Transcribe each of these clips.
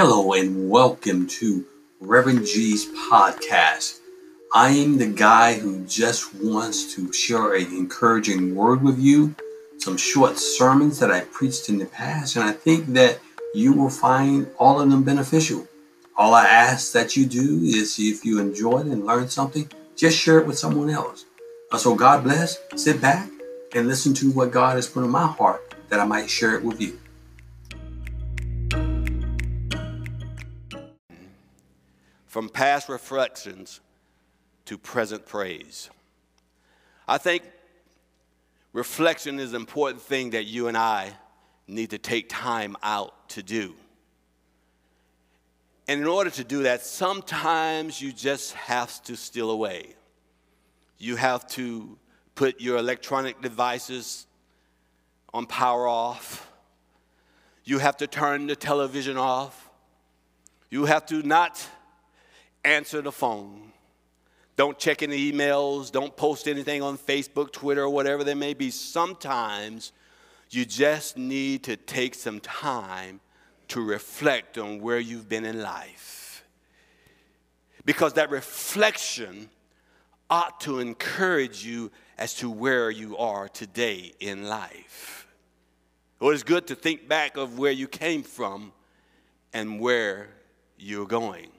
Hello and welcome to Reverend G's podcast. I am the guy who just wants to share an encouraging word with you, some short sermons that I preached in the past, and I think that you will find all of them beneficial. All I ask that you do is if you enjoyed and learned something, just share it with someone else. Uh, so God bless, sit back and listen to what God has put in my heart that I might share it with you. From past reflections to present praise. I think reflection is an important thing that you and I need to take time out to do. And in order to do that, sometimes you just have to steal away. You have to put your electronic devices on power off. You have to turn the television off. You have to not answer the phone. Don't check any emails. Don't post anything on Facebook, Twitter, or whatever there may be. Sometimes you just need to take some time to reflect on where you've been in life. Because that reflection ought to encourage you as to where you are today in life. Well, it's good to think back of where you came from and where you're going.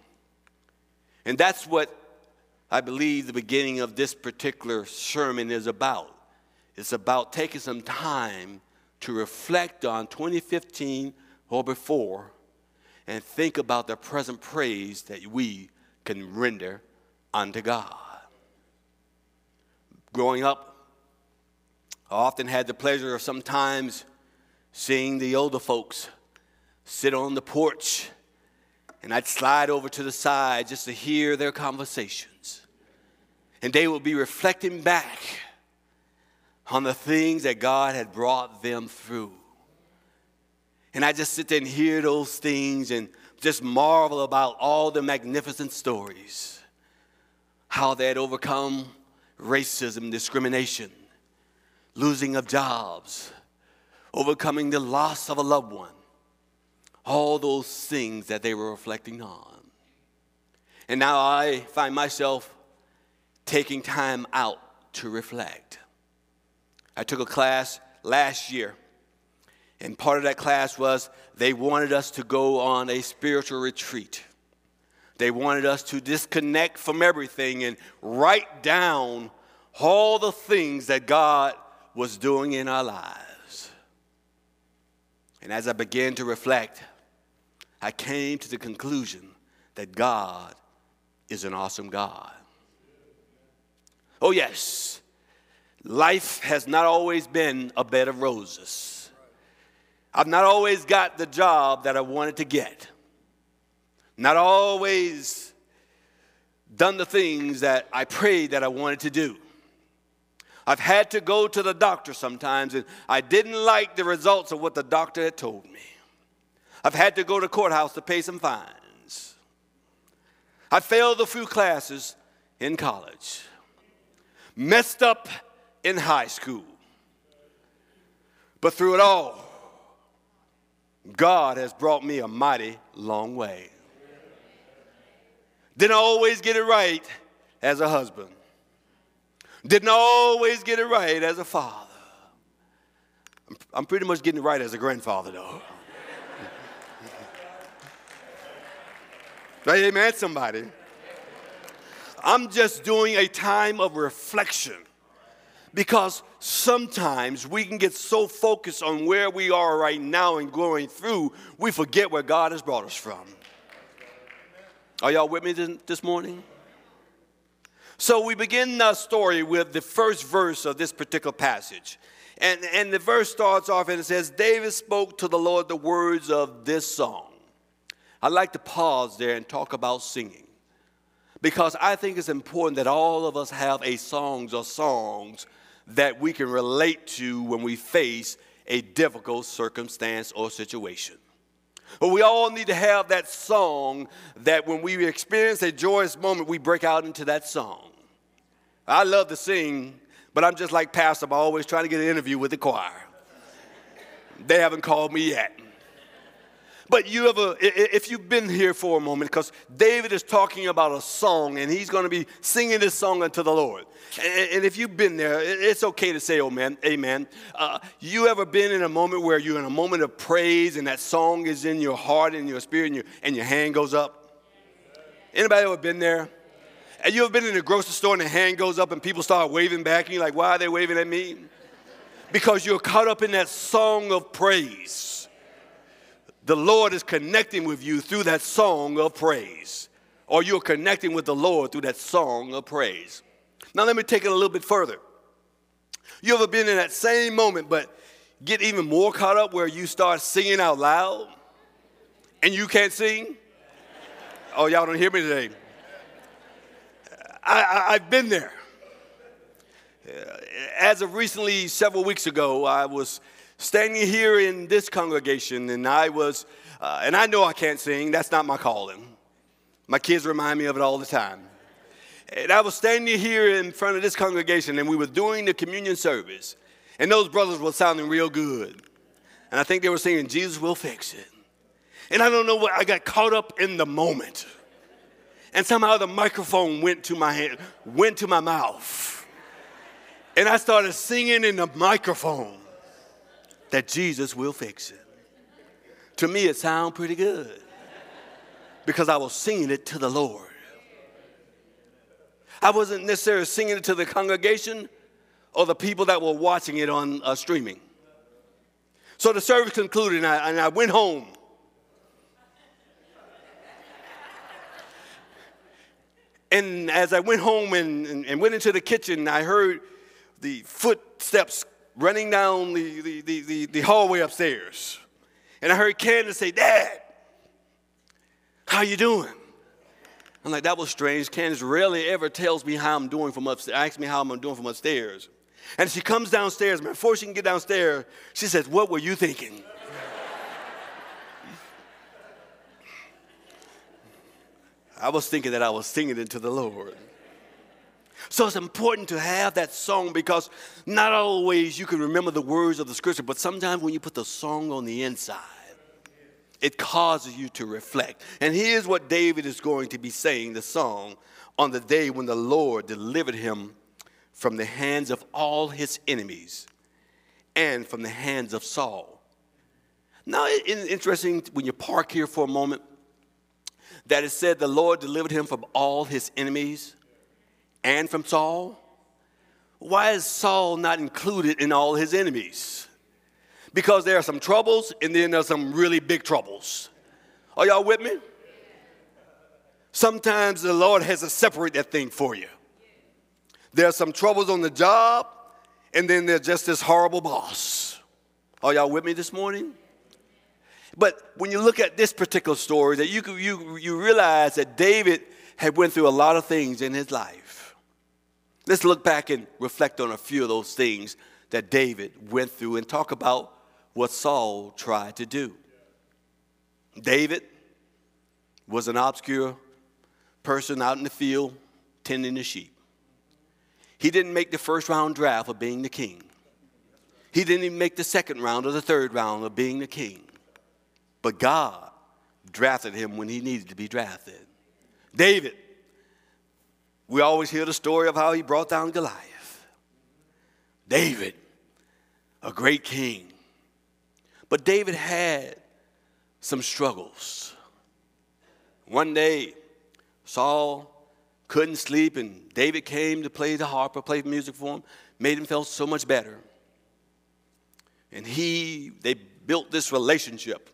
And that's what I believe the beginning of this particular sermon is about. It's about taking some time to reflect on 2015 or before and think about the present praise that we can render unto God. Growing up, I often had the pleasure of sometimes seeing the older folks sit on the porch and I'd slide over to the side just to hear their conversations. And they would be reflecting back on the things that God had brought them through. And I just sit there and hear those things and just marvel about all the magnificent stories. How they had overcome racism, discrimination, losing of jobs, overcoming the loss of a loved one. All those things that they were reflecting on. And now I find myself taking time out to reflect. I took a class last year and part of that class was they wanted us to go on a spiritual retreat. They wanted us to disconnect from everything and write down all the things that God was doing in our lives. And as I began to reflect, I came to the conclusion that God is an awesome God. Oh, yes, life has not always been a bed of roses. I've not always got the job that I wanted to get, not always done the things that I prayed that I wanted to do. I've had to go to the doctor sometimes, and I didn't like the results of what the doctor had told me. I've had to go to courthouse to pay some fines. I failed a few classes in college, messed up in high school. But through it all, God has brought me a mighty long way. Didn't always get it right as a husband. Didn't always get it right as a father. I'm pretty much getting it right as a grandfather, though. Right, amen, somebody. I'm just doing a time of reflection because sometimes we can get so focused on where we are right now and going through, we forget where God has brought us from. Are y'all with me this morning? So we begin the story with the first verse of this particular passage. And, and the verse starts off and it says, David spoke to the Lord the words of this song. I'd like to pause there and talk about singing because I think it's important that all of us have a songs or songs that we can relate to when we face a difficult circumstance or situation. But we all need to have that song that when we experience a joyous moment, we break out into that song. I love to sing, but I'm just like Pastor, I'm always trying to get an interview with the choir. They haven't called me yet. But you ever, if you've been here for a moment, because David is talking about a song and he's going to be singing this song unto the Lord. And if you've been there, it's okay to say, oh man, amen. Uh, you ever been in a moment where you're in a moment of praise and that song is in your heart and your spirit and your, and your hand goes up? Anybody ever been there? And you ever been in a grocery store and the hand goes up and people start waving back and you're like, why are they waving at me? Because you're caught up in that song of praise the Lord is connecting with you through that song of praise, or you're connecting with the Lord through that song of praise. Now, let me take it a little bit further. You ever been in that same moment, but get even more caught up where you start singing out loud and you can't sing? Oh, y'all don't hear me today. I, have been there. As of recently, several weeks ago, I was standing here in this congregation, and I was, uh, and I know I can't sing, that's not my calling. My kids remind me of it all the time. And I was standing here in front of this congregation, and we were doing the communion service, and those brothers were sounding real good. And I think they were singing, Jesus will fix it. And I don't know what, I got caught up in the moment. And somehow the microphone went to my hand, went to my mouth. And I started singing in the microphone that Jesus will fix it. To me, it sounded pretty good because I was singing it to the Lord. I wasn't necessarily singing it to the congregation or the people that were watching it on uh, streaming. So the service concluded, and I, and I went home. And as I went home and, and, and, went into the kitchen, I heard the footsteps running down the, the, the, the, the hallway upstairs. And I heard Candace say, Dad, how you doing? I'm like, that was strange. Candace rarely ever tells me how I'm doing from upstairs, asks me how I'm doing from upstairs. And she comes downstairs, before she can get downstairs, she says, What were you thinking? I was thinking that I was singing it to the Lord. So it's important to have that song because not always you can remember the words of the scripture, but sometimes when you put the song on the inside, it causes you to reflect. And here's what David is going to be saying the song on the day when the Lord delivered him from the hands of all his enemies and from the hands of Saul. Now, it's interesting when you park here for a moment that it said the Lord delivered him from all his enemies and from Saul? Why is Saul not included in all his enemies? Because there are some troubles and then there's some really big troubles. Are y'all with me? Sometimes the Lord has to separate that thing for you. There are some troubles on the job, and then there's just this horrible boss. Are y'all with me this morning? But when you look at this particular story, that you, you, you realize that David had went through a lot of things in his life. Let's look back and reflect on a few of those things that David went through and talk about what Saul tried to do. David was an obscure person out in the field tending the sheep. He didn't make the first round draft of being the king. He didn't even make the second round or the third round of being the king. But God drafted him when he needed to be drafted. David we always hear the story of how he brought down Goliath. David, a great king. But David had some struggles. One day, Saul couldn't sleep, and David came to play the harp or play music for him, made him feel so much better. And he, they built this relationship.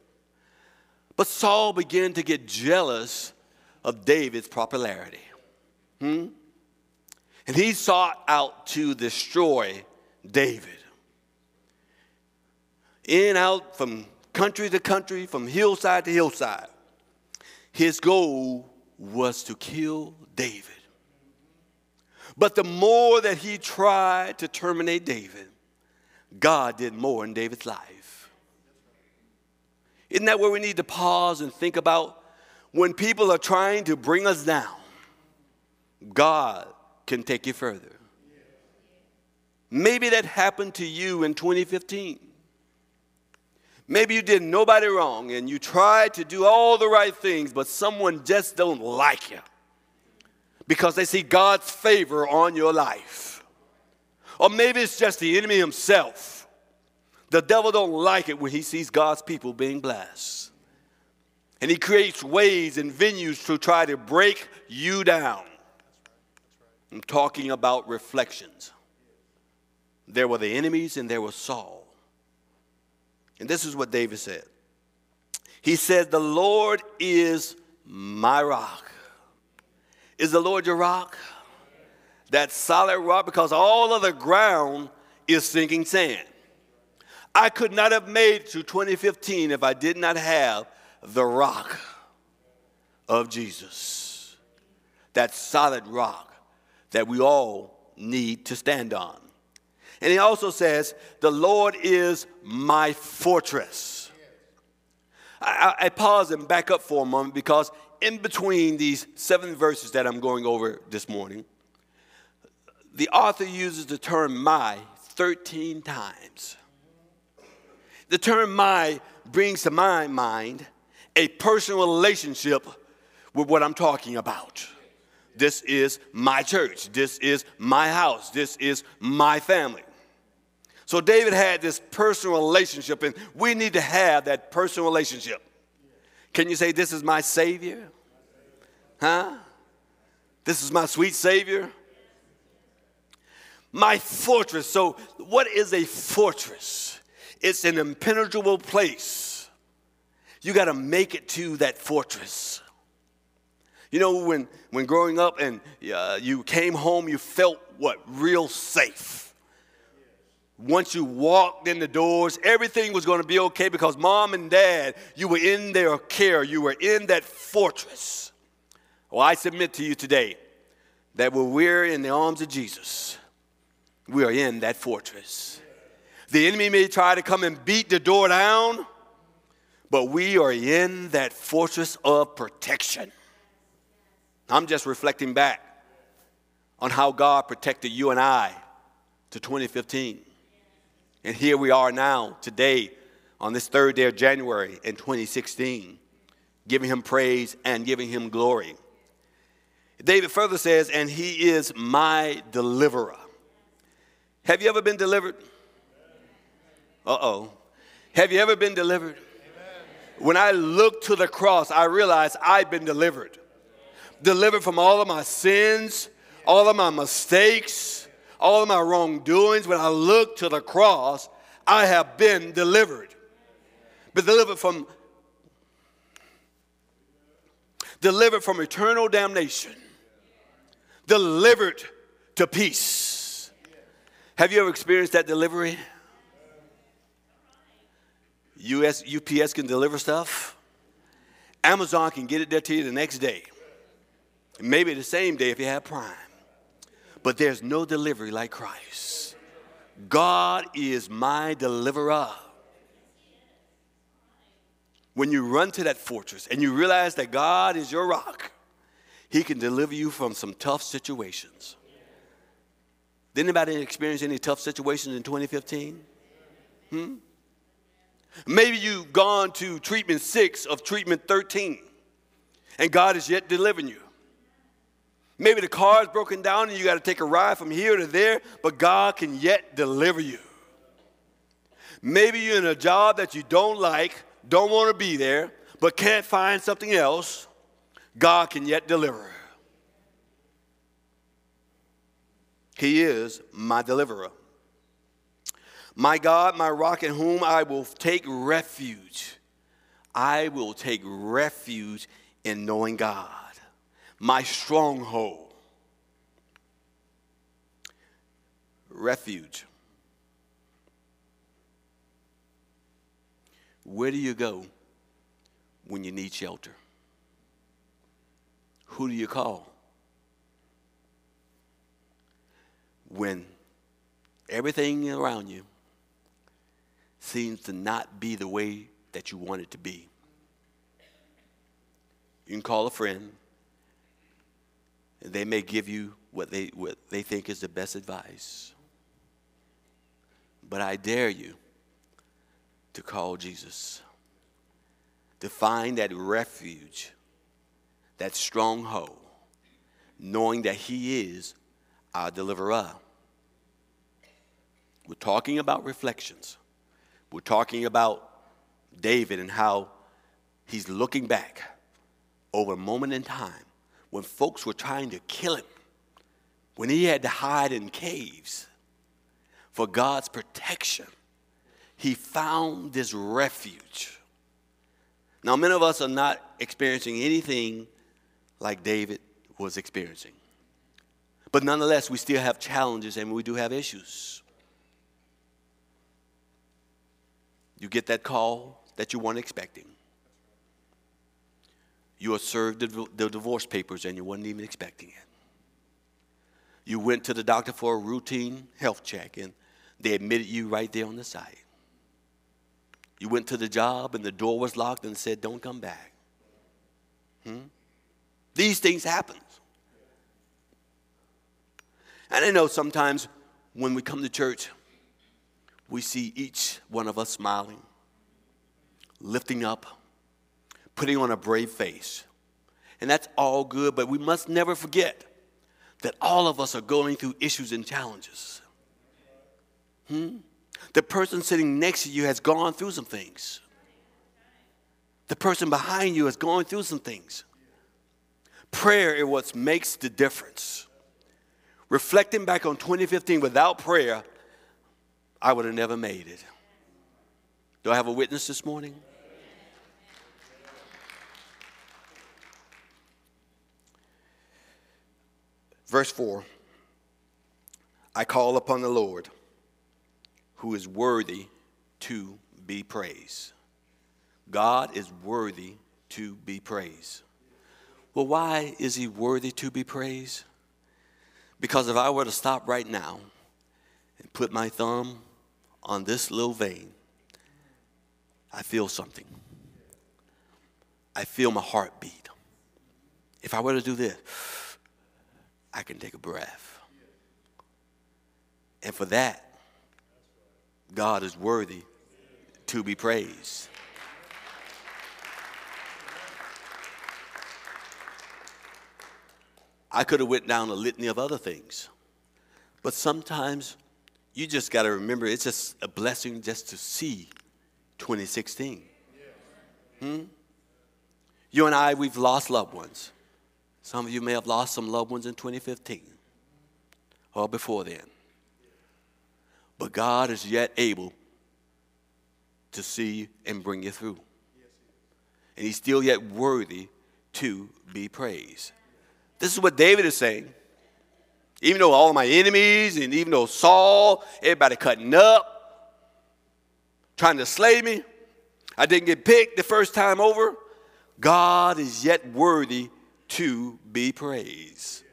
But Saul began to get jealous of David's popularity. Hmm? And he sought out to destroy David. In, and out, from country to country, from hillside to hillside. His goal was to kill David. But the more that he tried to terminate David, God did more in David's life. Isn't that where we need to pause and think about when people are trying to bring us down? God can take you further. Maybe that happened to you in 2015. Maybe you did nobody wrong and you tried to do all the right things, but someone just don't like you because they see God's favor on your life. Or maybe it's just the enemy himself. The devil don't like it when he sees God's people being blessed. And he creates ways and venues to try to break you down. I'm talking about reflections. There were the enemies and there was Saul. And this is what David said. He said, The Lord is my rock. Is the Lord your rock? That solid rock, because all of the ground is sinking sand. I could not have made to 2015 if I did not have the rock of Jesus. That solid rock that we all need to stand on. And he also says, The Lord is my fortress. I, I, pause and back up for a moment because in between these seven verses that I'm going over this morning, the author uses the term my 13 times. The term my brings to my mind a personal relationship with what I'm talking about. This is my church. This is my house. This is my family. So David had this personal relationship, and we need to have that personal relationship. Can you say, This is my Savior? Huh? This is my sweet Savior? My fortress. So, what is a fortress? It's an impenetrable place. You got to make it to that fortress. You know, when, when growing up and uh, you came home, you felt what? Real safe. Once you walked in the doors, everything was going to be okay because mom and dad, you were in their care. You were in that fortress. Well, I submit to you today that when we're in the arms of Jesus, we are in that fortress. The enemy may try to come and beat the door down, but we are in that fortress of protection. I'm just reflecting back on how God protected you and I to 2015. And here we are now, today, on this third day of January in 2016, giving him praise and giving him glory. David further says, and he is my deliverer. Have you ever been delivered? Uh oh. Have you ever been delivered? When I look to the cross, I realize I've been delivered delivered from all of my sins, all of my mistakes, all of my wrongdoings. When I look to the cross, I have been delivered. Been delivered from delivered from eternal damnation. Delivered to peace. Have you ever experienced that delivery? US, UPS can deliver stuff. Amazon can get it there to you the next day. Maybe the same day if you have Prime. But there's no delivery like Christ. God is my deliverer. When you run to that fortress and you realize that God is your rock, He can deliver you from some tough situations. Did anybody experience any tough situations in 2015? Hmm? Maybe you've gone to treatment six of treatment 13, and God is yet delivering you. Maybe the car is broken down and you got to take a ride from here to there, but God can yet deliver you. Maybe you're in a job that you don't like, don't want to be there, but can't find something else. God can yet deliver. He is my deliverer. My God, my rock in whom I will take refuge. I will take refuge in knowing God my stronghold. Refuge. Where do you go when you need shelter? Who do you call? When everything around you seems to not be the way that you want it to be. You can call a friend, they may give you what they, what they think is the best advice. But I dare you to call Jesus, to find that refuge, that stronghold, knowing that He is our deliverer. We're talking about reflections. We're talking about David and how he's looking back over a moment in time when folks were trying to kill him, when he had to hide in caves for God's protection. He found this refuge. Now, many of us are not experiencing anything like David was experiencing. But nonetheless, we still have challenges and we do have issues. You get that call that you weren't expecting. You were served the, the divorce papers and you weren't even expecting it. You went to the doctor for a routine health check and they admitted you right there on the site. You went to the job and the door was locked and said, Don't come back. Hmm? These things happen. And I know sometimes when we come to church, we see each one of us smiling, lifting up, putting on a brave face. And that's all good, but we must never forget that all of us are going through issues and challenges. Hmm? The person sitting next to you has gone through some things. The person behind you has gone through some things. Prayer is what makes the difference. Reflecting back on 2015 without prayer, I would have never made it. Do I have a witness this morning? Verse 4 I call upon the Lord who is worthy to be praised. God is worthy to be praised. Well, why is he worthy to be praised? Because if I were to stop right now and put my thumb on this little vein, I feel something. I feel my heart beat. If I were to do this, I can take a breath. And for that, God is worthy to be praised. I could have went down a litany of other things. But sometimes you just got to remember it's just a blessing just to see 2016. Hmm? You and I, we've lost loved ones. Some of you may have lost some loved ones in 2015 or before then. But God is yet able to see and bring you through. And He's still yet worthy to be praised. This is what David is saying. Even though all my enemies and even though Saul, everybody cutting up, trying to slay me, I didn't get picked the first time over. God is yet worthy to be praised.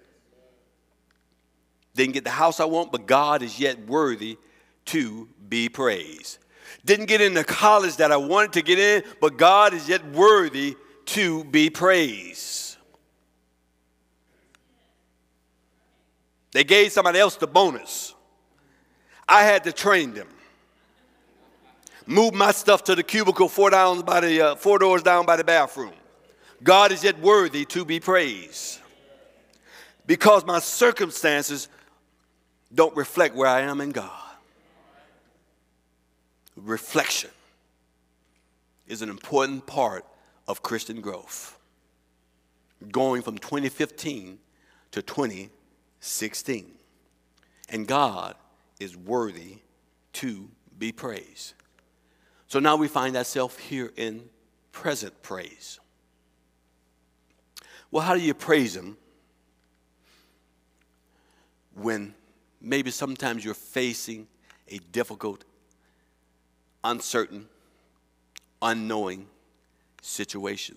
Didn't get the house I want, but God is yet worthy to be praised. Didn't get into college that I wanted to get in, but God is yet worthy to be praised. They gave somebody else the bonus. I had to train them. Move my stuff to the cubicle four down by the uh, four doors down by the bathroom. God is yet worthy to be praised. Because my circumstances don't reflect where I am in God. Reflection is an important part of Christian growth. Going from 2015 to 2016. And God is worthy to be praised. So now we find ourselves here in present praise. Well, how do you praise Him when maybe sometimes you're facing a difficult, uncertain, unknowing situation?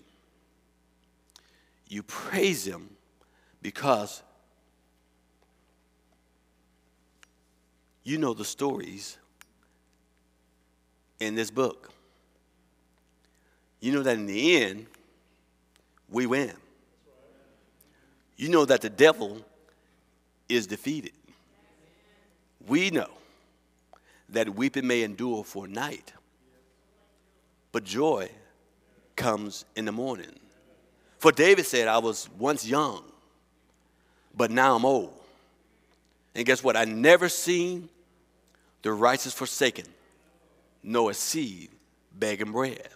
You praise Him because You know the stories in this book. You know that in the end, we win. You know that the devil is defeated. We know that weeping may endure for night, but joy comes in the morning. For David said, I was once young, but now I'm old. And guess what? I never seen the righteous forsaken, nor a seed begging bread.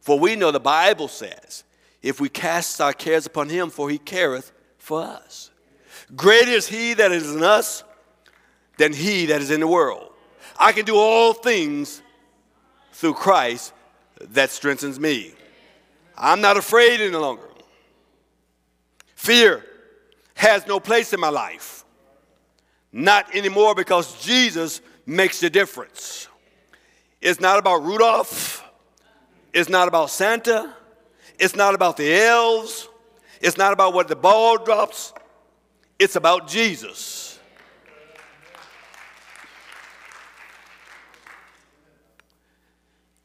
For we know the Bible says, if we cast our cares upon him, for he careth for us. Greater is he that is in us than he that is in the world. I can do all things through Christ that strengthens me. I'm not afraid any longer. Fear has no place in my life. Not anymore because Jesus makes the difference. It's not about Rudolph. It's not about Santa. It's not about the elves. It's not about what the ball drops. It's about Jesus.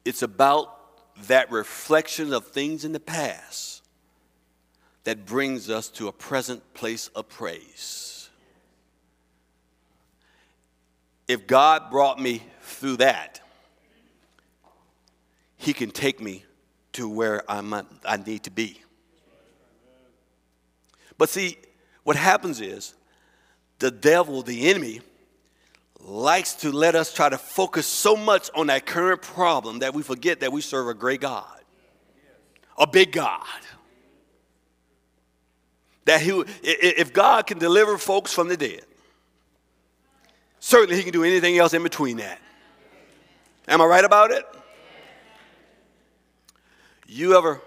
It's about that reflection of things in the past that brings us to a present place of praise. If God brought me through that, He can take me to where I'm, I need to be. But see, what happens is the devil, the enemy, likes to let us try to focus so much on that current problem that we forget that we serve a great God, a big God. That he, if God can deliver folks from the dead, certainly he can do anything else in between that. Am I right about it? You ever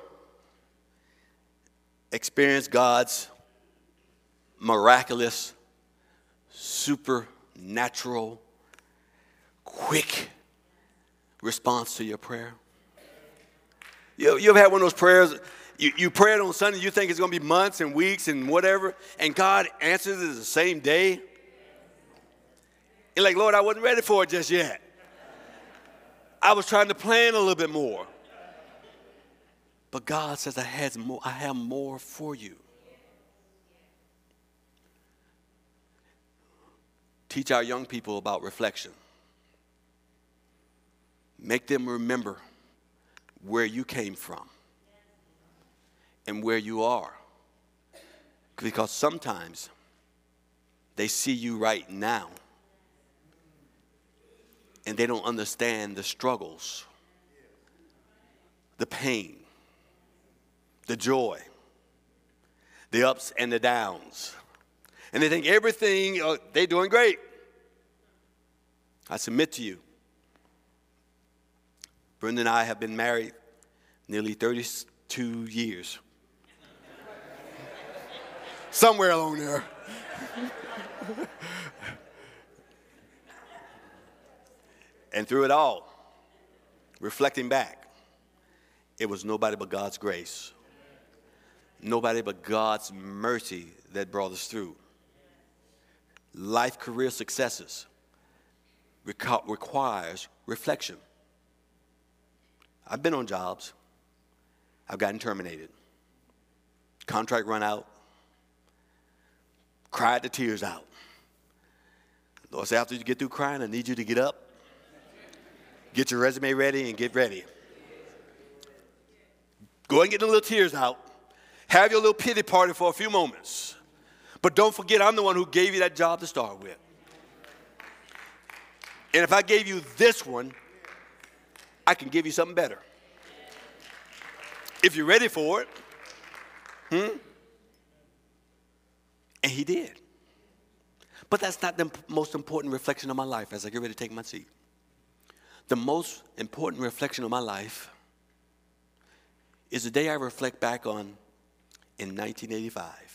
experienced God's miraculous, supernatural, quick response to your prayer? You, you ever had one of those prayers? You, you prayed on Sunday, you think it's going to be months and weeks and whatever, and God answers it the same day? You're like, Lord, I wasn't ready for it just yet. I was trying to plan a little bit more. But God says, I, had more, I have more for you. Teach our young people about reflection. Make them remember where you came from and where you are. Because sometimes they see you right now and they don't understand the struggles, the pain, the joy, the ups and the downs and they think everything, uh, they're doing great. I submit to you. Brenda and I have been married nearly 32 years. Somewhere along there. and through it all, reflecting back, it was nobody but God's grace, nobody but God's mercy that brought us through life career successes requires reflection. I've been on jobs. I've gotten terminated. Contract run out. Cried the tears out. Lord said, after you get through crying, I need you to get up, get your resume ready, and get ready. Go and get the little tears out. Have your little pity party for a few moments. But don't forget, I'm the one who gave you that job to start with. And if I gave you this one, I can give you something better. If you're ready for it. Hmm? And he did. But that's not the most important reflection of my life as I get ready to take my seat. The most important reflection of my life is the day I reflect back on in 1985.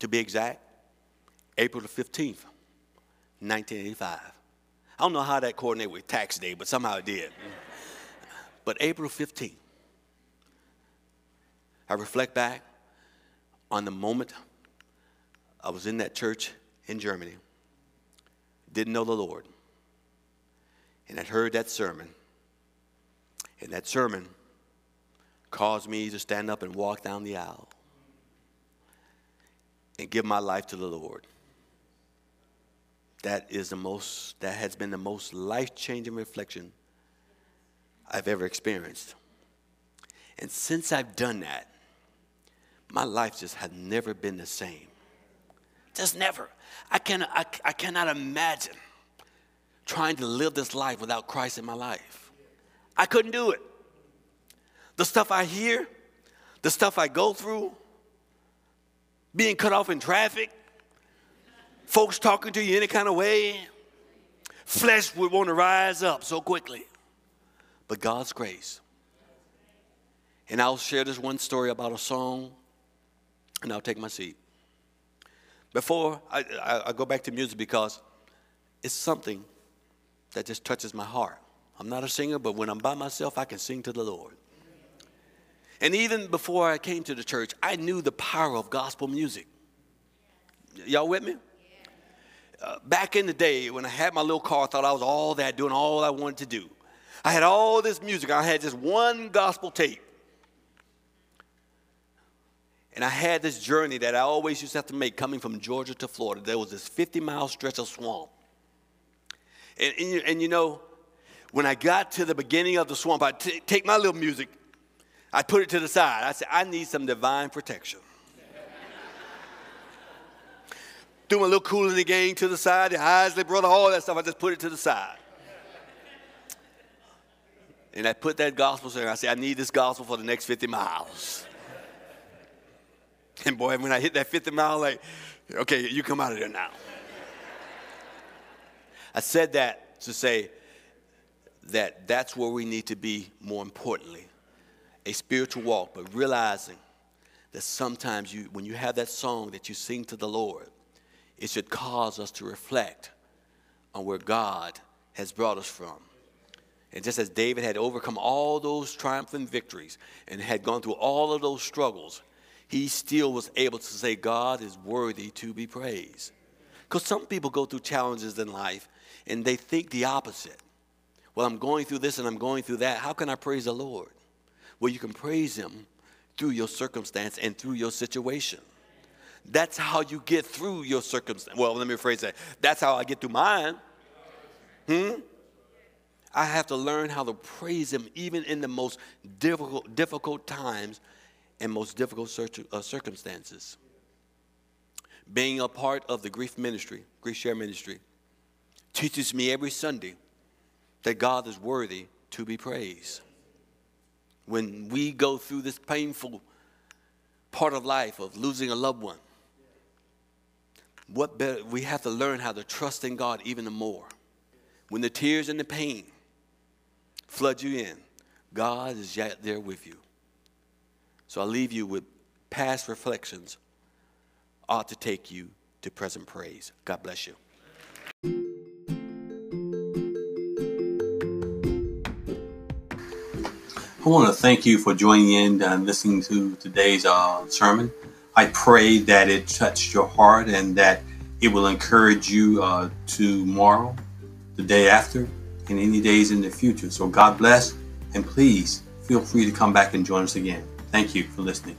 To be exact, April the 15th, 1985. I don't know how that coordinated with tax day, but somehow it did. But April 15th, I reflect back on the moment I was in that church in Germany, didn't know the Lord, and had heard that sermon. And that sermon caused me to stand up and walk down the aisle and give my life to the Lord. that is the most that has been the most life-changing reflection I've ever experienced. And since I've done that, my life just has never been the same. Just never. I, can, I, I cannot imagine trying to live this life without Christ in my life. I couldn't do it. The stuff I hear, the stuff I go through, being cut off in traffic, folks talking to you any kind of way, flesh would want to rise up so quickly. But God's grace. And I'll share this one story about a song, and I'll take my seat. Before I, I, I go back to music because it's something that just touches my heart. I'm not a singer, but when I'm by myself, I can sing to the Lord. And even before I came to the church, I knew the power of gospel music. Y'all with me? Uh, back in the day, when I had my little car, I thought I was all that, doing all I wanted to do. I had all this music. I had just one gospel tape. And I had this journey that I always used to have to make coming from Georgia to Florida. There was this 50 mile stretch of swamp. And, and, and you know, when I got to the beginning of the swamp, I'd t- take my little music I put it to the side. I said, I need some divine protection. Threw my little Kool and the Gang to the side, the Isley brother, all that stuff. I just put it to the side. And I put that gospel there. I said, I need this gospel for the next 50 miles. And boy, when I hit that 50 mile, like, okay, you come out of there now. I said that to say that that's where we need to be more importantly a spiritual walk, but realizing that sometimes you, when you have that song that you sing to the Lord, it should cause us to reflect on where God has brought us from. And just as David had overcome all those triumphant victories and had gone through all of those struggles, he still was able to say, God is worthy to be praised. Because some people go through challenges in life and they think the opposite. Well, I'm going through this and I'm going through that. How can I praise the Lord? Where you can praise Him through your circumstance and through your situation. That's how you get through your circumstance. Well, let me rephrase that. That's how I get through mine. Hmm? I have to learn how to praise Him even in the most difficult, difficult times and most difficult uh, circumstances. Being a part of the grief ministry, GriefShare ministry, teaches me every Sunday that God is worthy to be praised when we go through this painful part of life of losing a loved one. What better, we have to learn how to trust in God even more. When the tears and the pain flood you in, God is yet there with you. So I leave you with past reflections ought to take you to present praise. God bless you. I want to thank you for joining in and listening to today's uh, sermon. I pray that it touched your heart and that it will encourage you uh, tomorrow, the day after, and any days in the future. So God bless, and please feel free to come back and join us again. Thank you for listening.